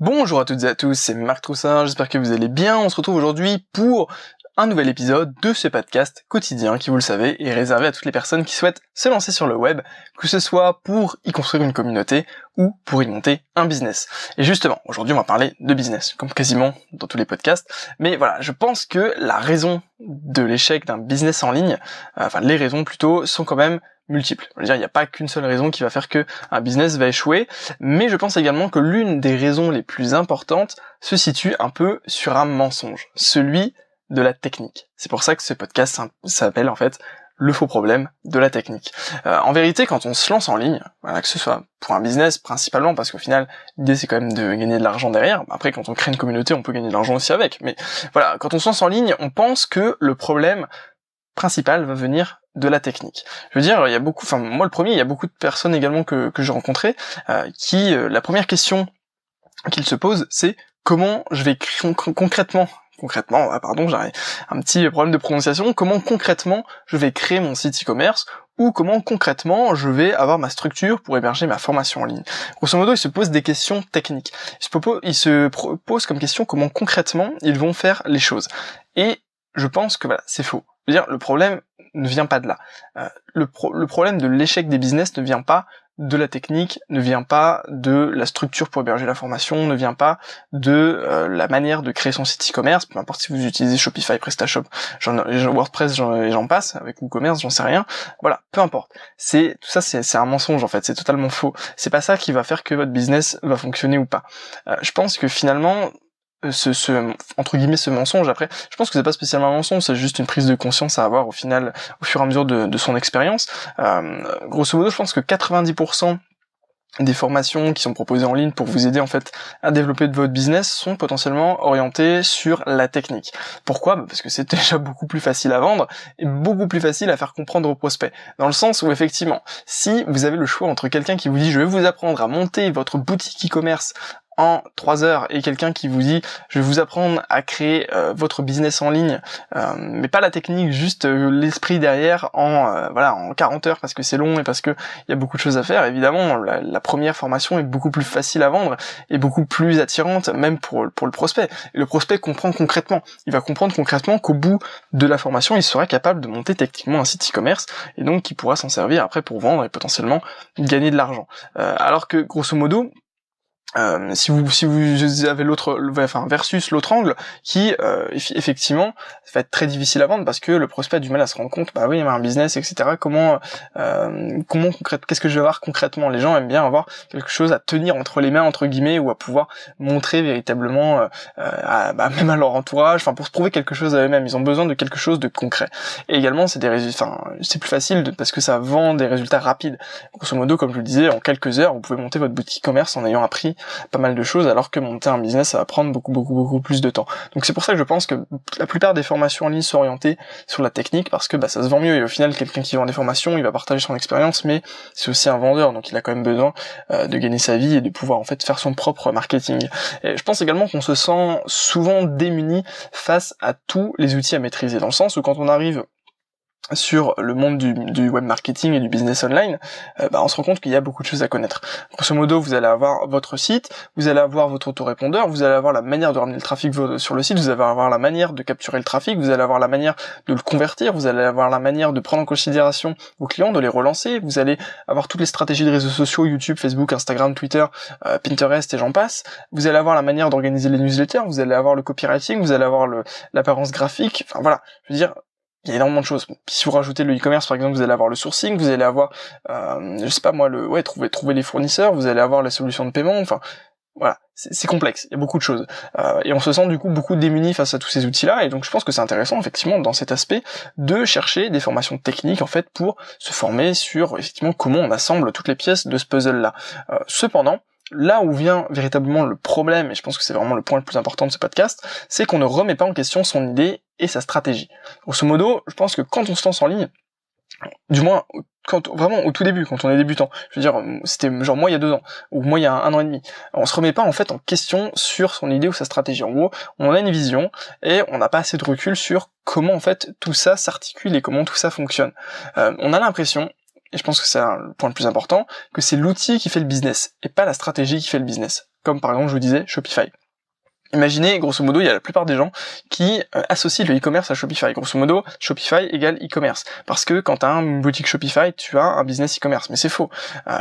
Bonjour à toutes et à tous, c'est Marc Troussin, j'espère que vous allez bien. On se retrouve aujourd'hui pour un nouvel épisode de ce podcast quotidien qui, vous le savez, est réservé à toutes les personnes qui souhaitent se lancer sur le web, que ce soit pour y construire une communauté ou pour y monter un business. Et justement, aujourd'hui on va parler de business, comme quasiment dans tous les podcasts. Mais voilà, je pense que la raison de l'échec d'un business en ligne, euh, enfin les raisons plutôt, sont quand même multiples. Dire, il n'y a pas qu'une seule raison qui va faire que un business va échouer, mais je pense également que l'une des raisons les plus importantes se situe un peu sur un mensonge, celui de la technique. C'est pour ça que ce podcast s'appelle en fait le faux problème de la technique. Euh, en vérité, quand on se lance en ligne, voilà, que ce soit pour un business principalement, parce qu'au final, l'idée c'est quand même de gagner de l'argent derrière. Après, quand on crée une communauté, on peut gagner de l'argent aussi avec. Mais voilà, quand on se lance en ligne, on pense que le problème principal va venir de la technique. Je veux dire, il y a beaucoup, enfin moi le premier, il y a beaucoup de personnes également que, que j'ai rencontrées euh, qui, euh, la première question qu'ils se posent, c'est comment je vais concrètement concrètement, ah, pardon, j'ai un petit problème de prononciation, comment concrètement je vais créer mon site e-commerce ou comment concrètement je vais avoir ma structure pour héberger ma formation en ligne? Grosso modo, ils se posent des questions techniques. Ils se, posent, ils se posent comme question comment concrètement ils vont faire les choses. Et je pense que c'est faux. Le problème ne vient pas de là. Euh, le, le problème de l'échec des business ne vient pas de la technique, ne vient pas de la structure pour héberger la formation, ne vient pas de euh, la manière de créer son site e-commerce, peu importe si vous utilisez Shopify, PrestaShop, WordPress, j'en passe, avec WooCommerce, j'en sais rien. Voilà, peu importe. C'est tout ça, c'est un mensonge en fait, c'est totalement faux. C'est pas ça qui va faire que votre business va fonctionner ou pas. Euh, je pense que finalement, ce, ce, entre guillemets ce mensonge après je pense que c'est pas spécialement un mensonge c'est juste une prise de conscience à avoir au final au fur et à mesure de, de son expérience euh, grosso modo je pense que 90% des formations qui sont proposées en ligne pour vous aider en fait à développer votre business sont potentiellement orientées sur la technique. Pourquoi? Bah, Parce que c'est déjà beaucoup plus facile à vendre et beaucoup plus facile à faire comprendre aux prospects. Dans le sens où effectivement, si vous avez le choix entre quelqu'un qui vous dit je vais vous apprendre à monter votre boutique e-commerce en 3 heures et quelqu'un qui vous dit je vais vous apprendre à créer euh, votre business en ligne euh, mais pas la technique juste euh, l'esprit derrière en voilà en 40 heures parce que c'est long et parce que il y a beaucoup de choses à faire. Évidemment la, première formation est beaucoup plus facile à vendre et beaucoup plus attirante même pour pour le prospect. Et le prospect comprend concrètement. Il va comprendre concrètement qu'au bout de la formation il sera capable de monter techniquement un site e-commerce et donc il pourra s'en servir après pour vendre et potentiellement gagner de l'argent. Alors que grosso modo euh, si vous si vous avez l'autre enfin versus l'autre angle qui euh, effectivement va être très difficile à vendre parce que le prospect a du mal à se rendre compte bah oui il y a un business etc comment euh, comment qu'est-ce que je vais avoir concrètement? Les gens aiment bien avoir quelque chose à tenir entre les mains entre guillemets ou à pouvoir montrer véritablement à, bah, même à leur entourage enfin pour se prouver quelque chose à eux-mêmes. Ils ont besoin de quelque chose de concret. Et également c'est des résultats enfin c'est plus facile parce que ça vend des résultats rapides. Grosso modo comme je le disais en quelques heures vous pouvez monter votre boutique commerce en ayant appris pas mal de choses, alors que monter un business, ça va prendre beaucoup, beaucoup, beaucoup plus de temps. Donc c'est pour ça que je pense que la plupart des formations en ligne sont orientées sur la technique, parce que bah, ça se vend mieux, et au final, quelqu'un qui vend des formations, il va partager son expérience, mais c'est aussi un vendeur, donc il a quand même besoin euh, de gagner sa vie et de pouvoir en fait faire son propre marketing. Et je pense également qu'on se sent souvent démuni face à tous les outils à maîtriser, dans le sens où quand on arrive sur le monde du, du, web marketing et du business online, euh, bah, on se rend compte qu'il y a beaucoup de choses à connaître. Grosso modo, vous allez avoir votre site, vous allez avoir votre autorépondeur, vous allez avoir la manière de ramener le trafic sur le site, vous allez avoir la manière de capturer le trafic, vous allez avoir la manière de le convertir, vous allez avoir la manière de prendre en considération vos clients, de les relancer, vous allez avoir toutes les stratégies de réseaux sociaux, YouTube, Facebook, Instagram, Twitter, euh, Pinterest et j'en passe. Vous allez avoir la manière d'organiser les newsletters, vous allez avoir le copywriting, vous allez avoir l'apparence graphique, enfin voilà, je veux dire, il y a énormément de choses. Si vous rajoutez le e-commerce, par exemple, vous allez avoir le sourcing, vous allez avoir, euh, je sais pas moi, le, ouais, trouver, trouver les fournisseurs, vous allez avoir la solution de paiement, enfin, voilà, c'est complexe, il y a beaucoup de choses. Euh, et on se sent du coup beaucoup démunis face à tous ces outils-là, et donc je pense que c'est intéressant, effectivement, dans cet aspect, de chercher des formations techniques, en fait, pour se former sur, effectivement, comment on assemble toutes les pièces de ce puzzle-là. Euh, cependant, là où vient véritablement le problème, et je pense que c'est vraiment le point le plus important de ce podcast, c'est qu'on ne remet pas en question son idée et sa stratégie. Grosso modo, je pense que quand on se lance en ligne, du moins quand vraiment au tout début, quand on est débutant, je veux dire, c'était genre moi il y a deux ans, ou moi il y a un, an et demi, on se remet pas en fait en question sur son idée ou sa stratégie. En gros, on a une vision et on n'a pas assez de recul sur comment en fait tout ça s'articule et comment tout ça fonctionne. Euh, on a l'impression et je pense que c'est le point le plus important, que c'est l'outil qui fait le business, et pas la stratégie qui fait le business. Comme par exemple, je vous disais, Shopify. Imaginez, grosso modo, il y a la plupart des gens qui euh, associent le e-commerce à Shopify. Grosso modo, Shopify égale e-commerce. Parce que quand tu as une boutique Shopify, tu as un business e-commerce. Mais c'est faux. Euh,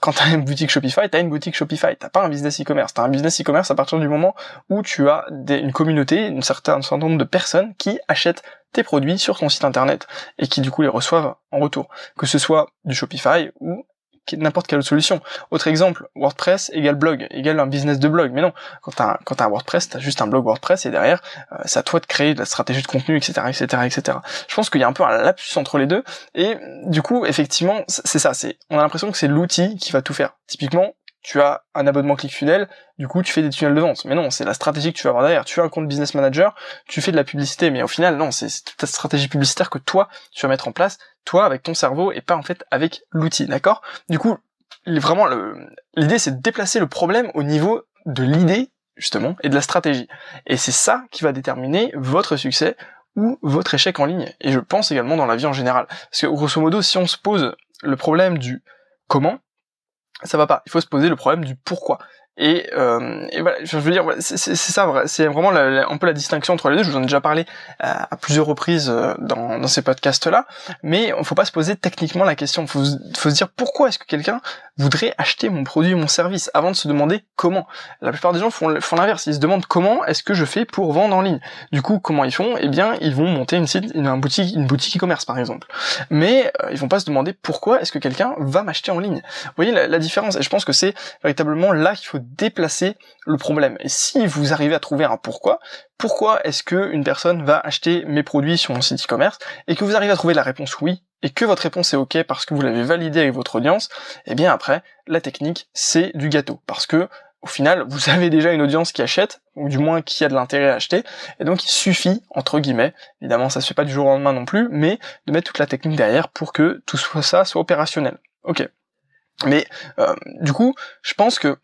quand tu as une boutique Shopify, tu as une boutique Shopify. T'as pas un business e-commerce. Tu as un business e-commerce à partir du moment où tu as une communauté, une un certain nombre de personnes qui achètent tes produits sur ton site internet et qui du coup les reçoivent en retour. Que ce soit du Shopify ou n'importe quelle autre solution. Autre exemple, WordPress égale blog, égale un business de blog. Mais non, quand t'as quand t'as un WordPress, t'as juste un blog WordPress et derrière, euh, c'est à toi de créer de la stratégie de contenu, etc., etc., etc. Je pense qu'il y a un peu un lapsus entre les deux et du coup, effectivement, c'est ça. C'est on a l'impression que c'est l'outil qui va tout faire. Typiquement, tu as un abonnement ClickFunnels, du coup tu fais des tunnels de vente. Mais non, c'est la stratégie que tu vas avoir derrière. Tu as un compte business manager, tu fais de la publicité, mais au final non, c'est toute ta stratégie publicitaire que toi tu vas mettre en place, toi avec ton cerveau et pas en fait avec l'outil, d'accord? Du coup, vraiment l'idée c'est de déplacer le problème au niveau de l'idée justement et de la stratégie. Et c'est ça qui va déterminer votre succès ou votre échec en ligne. Et je pense également dans la vie en général. Parce que grosso modo, si on se pose le problème du comment, ça va pas. Il faut se poser le problème du pourquoi. Et, euh, et voilà, je veux dire, c'est ça, c'est vraiment un peu la distinction entre les deux. Je vous en ai déjà parlé euh, à, plusieurs reprises euh, dans, dans ces podcasts-là, mais il faut pas se poser techniquement la question. Faut, faut, se dire pourquoi est-ce que quelqu'un voudrait acheter mon produit ou mon service avant de se demander comment? La plupart des gens font, font l'inverse. Ils se demandent comment est-ce que je fais pour vendre en ligne. Du coup, comment ils font? Eh bien, ils vont monter une site, une, boutique, une boutique e-commerce par exemple. Mais euh, ils vont pas se demander pourquoi est-ce que quelqu'un va m'acheter en ligne. Vous voyez la, la différence? Et je pense que c'est véritablement là qu'il faut déplacer le problème. Et si vous arrivez à trouver un pourquoi, pourquoi est-ce que une personne va acheter mes produits sur mon site e-commerce et que vous arrivez à trouver la réponse oui et que votre réponse est ok parce que vous l'avez validé avec votre audience, eh bien après, la technique, c'est du gâteau. Parce que, au final, vous avez déjà une audience qui achète, ou du moins qui a de l'intérêt à acheter, et donc il suffit, entre guillemets, évidemment ça se fait pas du jour au lendemain non plus, mais de mettre toute la technique derrière pour que tout ça soit opérationnel. Ok. Mais euh, du coup, je pense que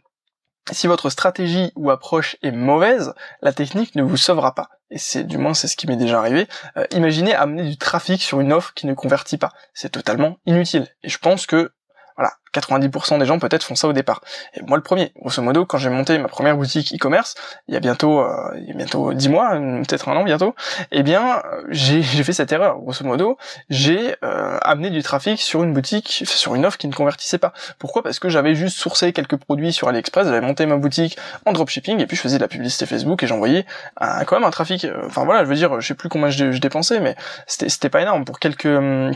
si votre stratégie ou approche est mauvaise, la technique ne vous sauvera pas. Et c'est du moins c'est ce qui m'est déjà arrivé. Euh, imaginez amener du trafic sur une offre qui ne convertit pas. C'est totalement inutile. Et je pense que voilà, 90% des gens peut-être font ça au départ. Et moi le premier, grosso modo, quand j'ai monté ma première boutique e-commerce, il y a bientôt, euh, il y a bientôt 10 mois, peut-être un an bientôt, eh bien j'ai fait cette erreur. Grosso modo, j'ai euh, amené du trafic sur une boutique, sur une offre qui ne convertissait pas. Pourquoi? Parce que j'avais juste sourcé quelques produits sur AliExpress, j'avais monté ma boutique en dropshipping et puis je faisais de la publicité Facebook et j'envoyais quand même un trafic. Euh, enfin voilà, je veux dire, je sais plus combien je, dépensais, mais c'était pas énorme pour quelques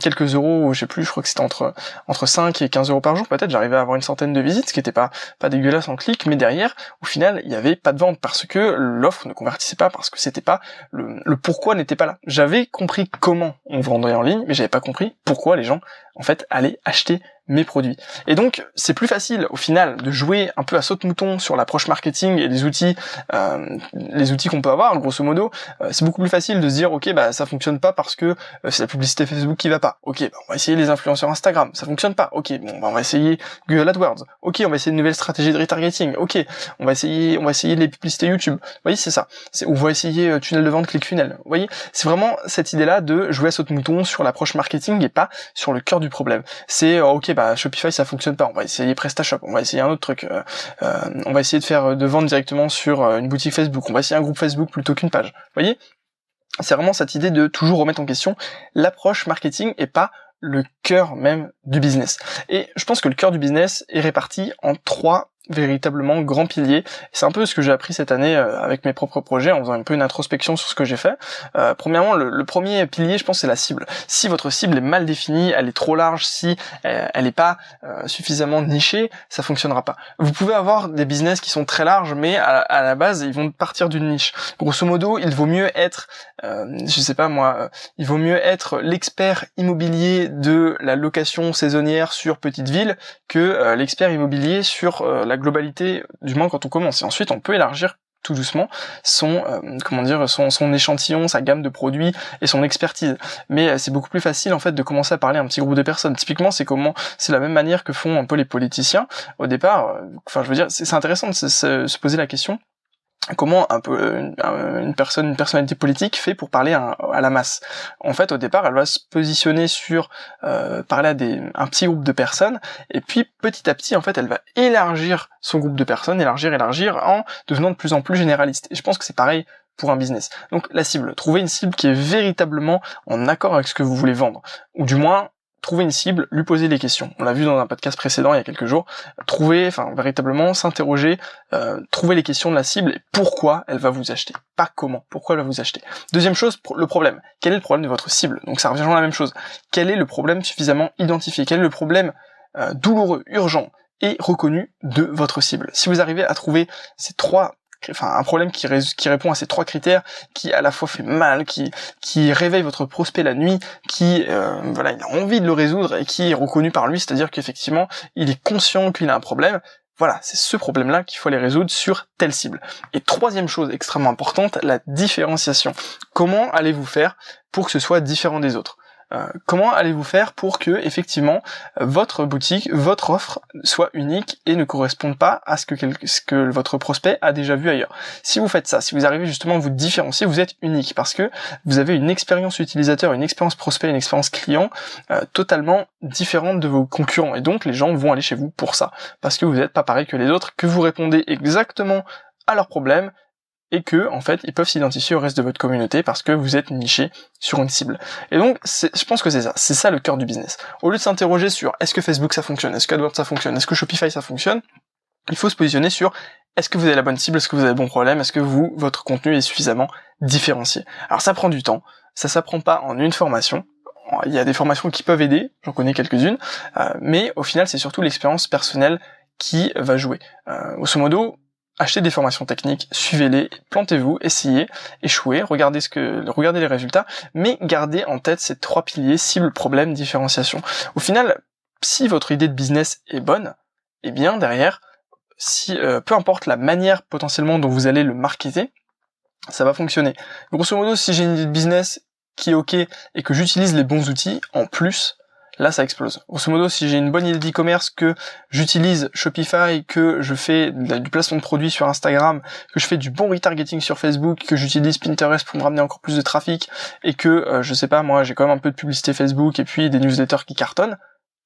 quelques euros, je sais plus, je crois que c'était entre entre 5 et 15 euros par jour peut-être j'arrivais à avoir une centaine de visites, ce qui était pas pas dégueulasse en clic, mais derrière, au final, il y avait pas de vente parce que l'offre ne convertissait pas, parce que c'était pas le, le pourquoi n'était pas là. J'avais compris comment on vendait en ligne, mais j'avais pas compris pourquoi les gens en fait allaient acheter mes produits. Et donc c'est plus facile au final de jouer un peu à saute-mouton sur l'approche marketing et les outils, euh, les outils qu'on peut avoir. Grosso modo, euh, c'est beaucoup plus facile de se dire ok bah ça fonctionne pas parce que euh, c'est la publicité Facebook qui va pas. Ok, bah, on va essayer les influenceurs Instagram, ça fonctionne pas. Ok, bon bah, on va essayer Google AdWords. Ok, on va essayer une nouvelle stratégie de retargeting. Ok, on va essayer, on va essayer les publicités YouTube. Vous voyez c'est ça. On va essayer tunnel de vente, ClickFunnels. Vous voyez, c'est vraiment cette idée là de jouer à saute-mouton sur l'approche marketing et pas sur le cœur du problème. C'est ok bah, bah, Shopify ça fonctionne pas, on va essayer PrestaShop, on va essayer un autre truc, euh, euh, on va essayer de faire de vendre directement sur euh, une boutique Facebook, on va essayer un groupe Facebook plutôt qu'une page. Vous voyez? C'est vraiment cette idée de toujours remettre en question l'approche marketing et pas le cœur même du business. Et je pense que le cœur du business est réparti en trois véritablement grand pilier. C'est un peu ce que j'ai appris cette année euh, avec mes propres projets en faisant un peu une introspection sur ce que j'ai fait. Euh, premièrement, le, premier pilier, je pense, c'est la cible. Si votre cible est mal définie, elle est trop large, si euh, elle n'est pas suffisamment nichée, ça fonctionnera pas. Vous pouvez avoir des business qui sont très larges, mais à, la base, ils vont partir d'une niche. Grosso modo, il vaut mieux être, je sais pas moi, il vaut mieux être l'expert immobilier de la location saisonnière sur petite ville que l'expert immobilier sur la globalité, du moins quand on commence. Et ensuite, on peut élargir tout doucement son euh, comment dire son, échantillon, sa gamme de produits et son expertise. Mais euh, c'est beaucoup plus facile en fait de commencer à parler à un petit groupe de personnes. Typiquement, c'est comment c'est la même manière que font un peu les politiciens au départ. Euh, enfin, je veux dire, c'est intéressant de se, se, poser la question comment un peu une personne, une personnalité politique fait pour parler à, la masse. En fait, au départ, elle va se positionner sur euh, parler à des, un petit groupe de personnes, et puis petit à petit, en fait, elle va élargir son groupe de personnes, élargir, élargir, en devenant de plus en plus généraliste. Et je pense que c'est pareil pour un business. Donc la cible, trouver une cible qui est véritablement en accord avec ce que vous voulez vendre, ou du moins trouver une cible, lui poser des questions. On l'a vu dans un podcast précédent il y a quelques jours. Trouver, enfin véritablement s'interroger, euh, trouver les questions de la cible et pourquoi elle va vous acheter. Pas comment, pourquoi elle va vous acheter. Deuxième chose, le problème. Quel est le problème de votre cible? Donc ça revient à la même chose. Quel est le problème suffisamment identifié? Quel est le problème euh, douloureux, urgent et reconnu de votre cible? Si vous arrivez à trouver ces trois enfin un problème qui, répond à ces trois critères, qui à la fois fait mal, qui réveille votre prospect la nuit, qui euh, voilà il a envie de le résoudre et qui est reconnu par lui, c'est-à-dire qu'effectivement il est conscient qu'il a un problème. Voilà, c'est ce problème-là qu'il faut aller résoudre sur telle cible. Et troisième chose extrêmement importante, la différenciation. Comment allez-vous faire pour que ce soit différent des autres? Comment allez-vous faire pour que effectivement votre boutique, votre offre soit unique et ne corresponde pas à ce que, ce que votre prospect a déjà vu ailleurs? Si vous faites ça, si vous arrivez justement à vous différencier, vous êtes unique parce que vous avez une expérience utilisateur, une expérience prospect, une expérience client euh, totalement différente de vos concurrents et donc les gens vont aller chez vous pour ça parce que vous n'êtes pas pareil que les autres, que vous répondez exactement à leurs problèmes et que en fait ils peuvent s'identifier au reste de votre communauté parce que vous êtes niché sur une cible. Et donc je pense que c'est ça, c'est ça le cœur du business. Au lieu de s'interroger sur est-ce que Facebook ça fonctionne, est-ce que AdWords ça fonctionne, est-ce que Shopify ça fonctionne, il faut se positionner sur est-ce que vous avez la bonne cible, est-ce que vous avez le bon problème, est-ce que vous votre contenu est suffisamment différencié? Alors ça prend du temps, ça s'apprend pas en une formation. Il y a des formations qui peuvent aider, j'en connais quelques-unes, euh, mais au final c'est surtout l'expérience personnelle qui va jouer. Euh, achetez des formations techniques, suivez-les, plantez-vous, essayez, échouez, regardez ce que, regardez les résultats, mais gardez en tête ces trois piliers cible, problème, différenciation. Au final, si votre idée de business est bonne, eh bien derrière, si euh, peu importe la manière potentiellement dont vous allez le marketer, ça va fonctionner. Grosso modo, si j'ai une idée de business qui est ok et que j'utilise les bons outils, en plus, là ça explose. Grosso modo, si j'ai une bonne idée d'e-commerce, que j'utilise Shopify, que je fais du placement de produits sur Instagram, que je fais du bon retargeting sur Facebook, que j'utilise Pinterest pour me ramener encore plus de trafic, et que, euh, je sais pas, moi j'ai quand même un peu de publicité Facebook et puis des newsletters qui cartonnent,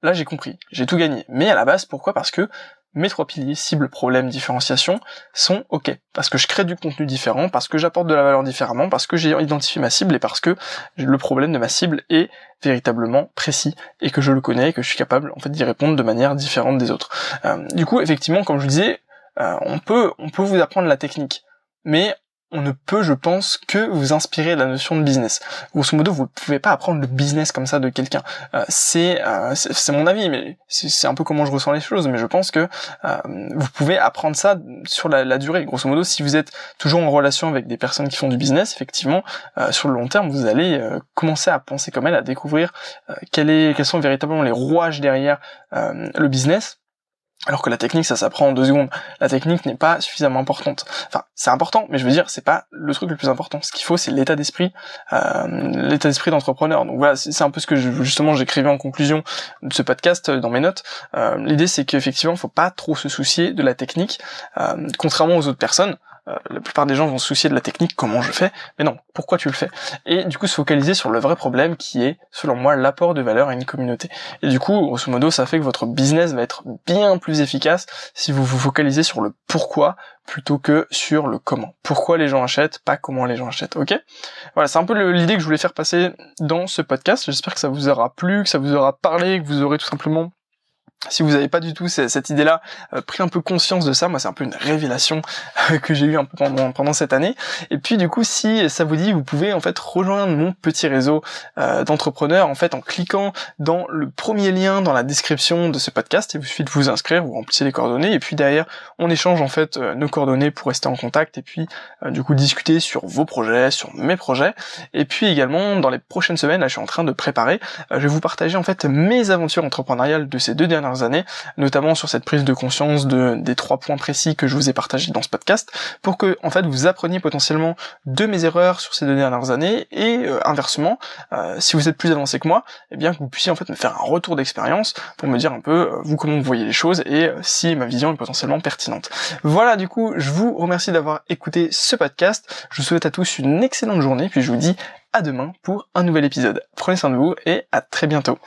là j'ai compris, j'ai tout gagné. Mais à la base, pourquoi? Parce que mes trois piliers, cible, problème, différenciation, sont ok. Parce que je crée du contenu différent, parce que j'apporte de la valeur différemment, parce que j'ai identifié ma cible et parce que le problème de ma cible est véritablement précis et que je le connais et que je suis capable en fait d'y répondre de manière différente des autres. Euh, du coup, effectivement, comme je vous disais, euh, on peut on peut vous apprendre la technique, mais on ne peut, je pense, que vous inspirer la notion de business. Grosso modo, vous ne pouvez pas apprendre le business comme ça de quelqu'un. Euh, euh, c'est c'est mon avis, mais c'est un peu comment je ressens les choses. Mais je pense que euh, vous pouvez apprendre ça sur la, durée. Grosso modo, si vous êtes toujours en relation avec des personnes qui font du business, effectivement, sur le long terme, vous allez commencer à penser comme elle, à découvrir quels sont véritablement les rouages derrière le business alors que la technique, ça s'apprend en deux secondes. La technique n'est pas suffisamment importante. Enfin, c'est important, mais je veux dire, c'est pas le truc le plus important. Ce qu'il faut, c'est l'état d'esprit, euh, l'état d'esprit d'entrepreneur. Donc voilà, c'est un peu ce que je, justement j'écrivais en conclusion de ce podcast euh, dans mes notes. Euh, l'idée, c'est qu'effectivement, faut pas trop se soucier de la technique, contrairement aux autres personnes. Euh, la plupart des gens vont se soucier de la technique, comment je fais, mais non, pourquoi tu le fais? Et du coup se focaliser sur le vrai problème qui est, selon moi, l'apport de valeur à une communauté. Et du coup, grosso modo, ça fait que votre business va être bien plus efficace si vous vous focalisez sur le pourquoi plutôt que sur le comment. Pourquoi les gens achètent, pas comment les gens achètent, ok? Voilà, c'est un peu l'idée que je voulais faire passer dans ce podcast. J'espère que ça vous aura plu, que ça vous aura parlé, que vous aurez tout simplement si vous n'avez pas du tout cette idée-là, euh, pris un peu conscience de ça, moi c'est un peu une révélation euh, que j'ai eu un peu pendant, pendant cette année. Et puis du coup, si ça vous dit, vous pouvez en fait rejoindre mon petit réseau euh, d'entrepreneurs en fait en cliquant dans le premier lien dans la description de ce podcast. Il vous suffit de vous inscrire, vous remplissez les coordonnées et puis derrière on échange en fait nos coordonnées pour rester en contact et puis du coup discuter sur vos projets, sur mes projets. Et puis également dans les prochaines semaines, là je suis en train de préparer, je vais vous partager en fait mes aventures entrepreneuriales de ces deux dernières années, notamment sur cette prise de conscience de, des trois points précis que je vous ai partagés dans ce podcast, pour que en fait vous appreniez potentiellement de mes erreurs sur ces deux dernières années et euh, inversement, euh, si vous êtes plus avancé que moi, eh bien que vous puissiez en fait me faire un retour d'expérience pour me dire un peu vous comment vous voyez les choses et si ma vision est potentiellement pertinente. Voilà, du coup, je vous remercie d'avoir écouté ce podcast. Je vous souhaite à tous une excellente journée, puis je vous dis à demain pour un nouvel épisode. Prenez soin de vous et à très bientôt.